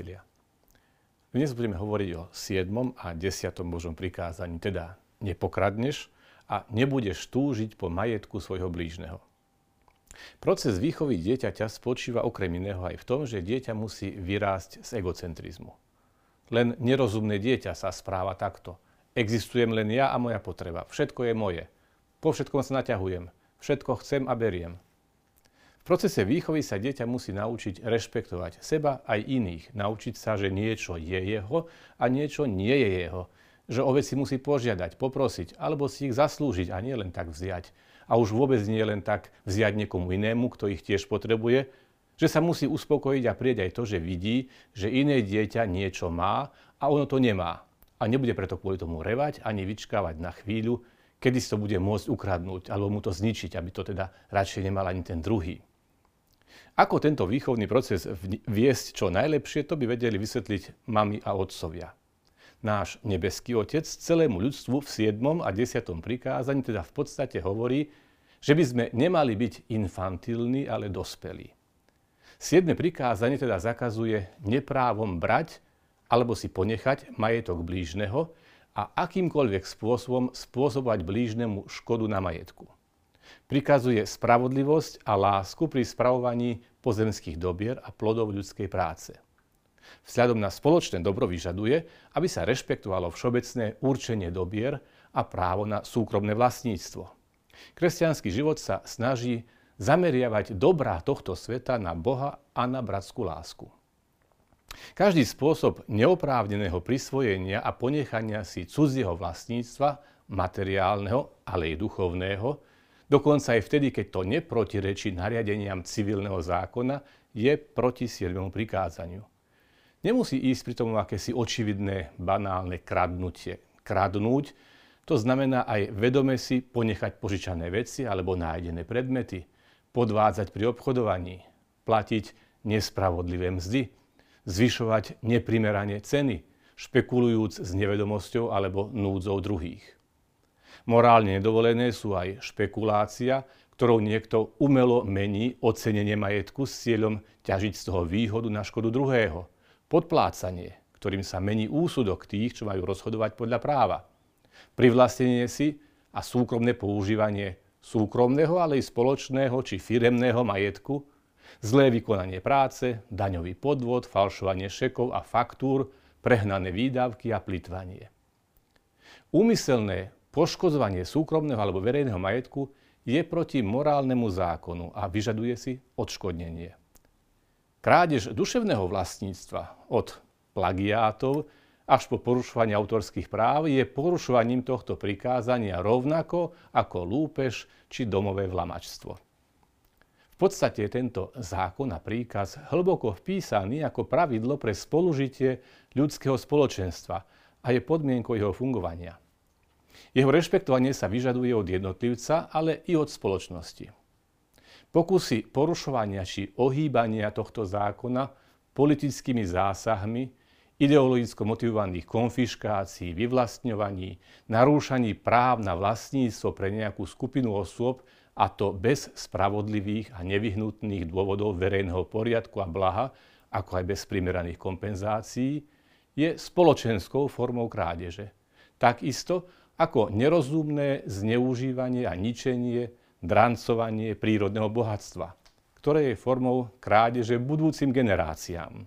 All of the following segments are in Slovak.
priatelia. Dnes budeme hovoriť o 7. a 10. Božom prikázaní, teda nepokradneš a nebudeš túžiť po majetku svojho blížneho. Proces výchovy dieťaťa spočíva okrem iného aj v tom, že dieťa musí vyrásť z egocentrizmu. Len nerozumné dieťa sa správa takto. Existujem len ja a moja potreba. Všetko je moje. Po všetkom sa naťahujem. Všetko chcem a beriem. V procese výchovy sa dieťa musí naučiť rešpektovať seba aj iných. Naučiť sa, že niečo je jeho a niečo nie je jeho. Že o veci musí požiadať, poprosiť, alebo si ich zaslúžiť a nie len tak vziať. A už vôbec nie len tak vziať niekomu inému, kto ich tiež potrebuje, že sa musí uspokojiť a prieť aj to, že vidí, že iné dieťa niečo má a ono to nemá. A nebude preto kvôli tomu revať ani vyčkávať na chvíľu, kedy si to bude môcť ukradnúť alebo mu to zničiť, aby to teda radšej nemal ani ten druhý. Ako tento výchovný proces viesť čo najlepšie, to by vedeli vysvetliť mami a otcovia. Náš nebeský Otec celému ľudstvu v 7. a 10. prikázaní teda v podstate hovorí, že by sme nemali byť infantilní, ale dospelí. 7. prikázanie teda zakazuje neprávom brať alebo si ponechať majetok blížneho a akýmkoľvek spôsobom spôsobovať blížnemu škodu na majetku prikazuje spravodlivosť a lásku pri spravovaní pozemských dobier a plodov ľudskej práce. Vzhľadom na spoločné dobro vyžaduje, aby sa rešpektovalo všeobecné určenie dobier a právo na súkromné vlastníctvo. Kresťanský život sa snaží zameriavať dobrá tohto sveta na Boha a na bratskú lásku. Každý spôsob neoprávneného prisvojenia a ponechania si cudzieho vlastníctva, materiálneho, ale i duchovného, Dokonca aj vtedy, keď to neprotirečí nariadeniam civilného zákona, je proti 7. prikázaniu. Nemusí ísť pri tomu akési očividné, banálne kradnutie. Kradnúť, to znamená aj vedome si ponechať požičané veci alebo nájdené predmety, podvádzať pri obchodovaní, platiť nespravodlivé mzdy, zvyšovať neprimerane ceny, špekulujúc s nevedomosťou alebo núdzou druhých. Morálne nedovolené sú aj špekulácia, ktorou niekto umelo mení ocenenie majetku s cieľom ťažiť z toho výhodu na škodu druhého. Podplácanie, ktorým sa mení úsudok tých, čo majú rozhodovať podľa práva. Privlastnenie si a súkromné používanie súkromného, ale i spoločného či firemného majetku, zlé vykonanie práce, daňový podvod, falšovanie šekov a faktúr, prehnané výdavky a plitvanie. Úmyselné Poškodzovanie súkromného alebo verejného majetku je proti morálnemu zákonu a vyžaduje si odškodnenie. Krádež duševného vlastníctva od plagiátov až po porušovanie autorských práv je porušovaním tohto prikázania rovnako ako lúpež či domové vlamačstvo. V podstate je tento zákon a príkaz hlboko vpísaný ako pravidlo pre spolužitie ľudského spoločenstva a je podmienkou jeho fungovania. Jeho rešpektovanie sa vyžaduje od jednotlivca, ale i od spoločnosti. Pokusy porušovania či ohýbania tohto zákona politickými zásahmi, ideologicko motivovaných konfiškácií, vyvlastňovaní, narúšaní práv na vlastníctvo pre nejakú skupinu osôb, a to bez spravodlivých a nevyhnutných dôvodov verejného poriadku a blaha, ako aj bez primeraných kompenzácií, je spoločenskou formou krádeže. Takisto ako nerozumné zneužívanie a ničenie, drancovanie prírodného bohatstva, ktoré je formou krádeže budúcim generáciám.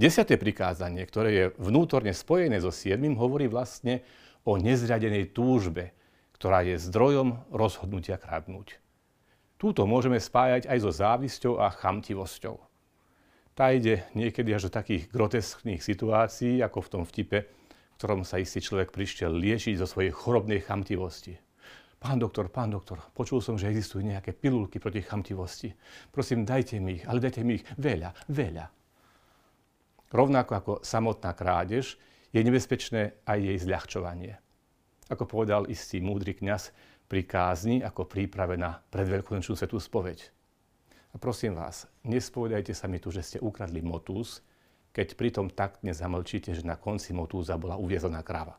Desiate prikázanie, ktoré je vnútorne spojené so siedmým, hovorí vlastne o nezriadenej túžbe, ktorá je zdrojom rozhodnutia kradnúť. Túto môžeme spájať aj so závisťou a chamtivosťou. Tá ide niekedy až do takých groteskných situácií, ako v tom vtipe ktorom sa istý človek prišiel liečiť zo svojej chorobnej chamtivosti. Pán doktor, pán doktor, počul som, že existujú nejaké pilulky proti chamtivosti. Prosím, dajte mi ich, ale dajte mi ich veľa, veľa. Rovnako ako samotná krádež, je nebezpečné aj jej zľahčovanie. Ako povedal istý múdry kňaz pri kázni ako príprave na predveľkonočnú svetú spoveď. A prosím vás, nespovedajte sa mi tu, že ste ukradli motús, keď pritom taktne zamlčíte, že na konci motúza bola uviezaná kráva.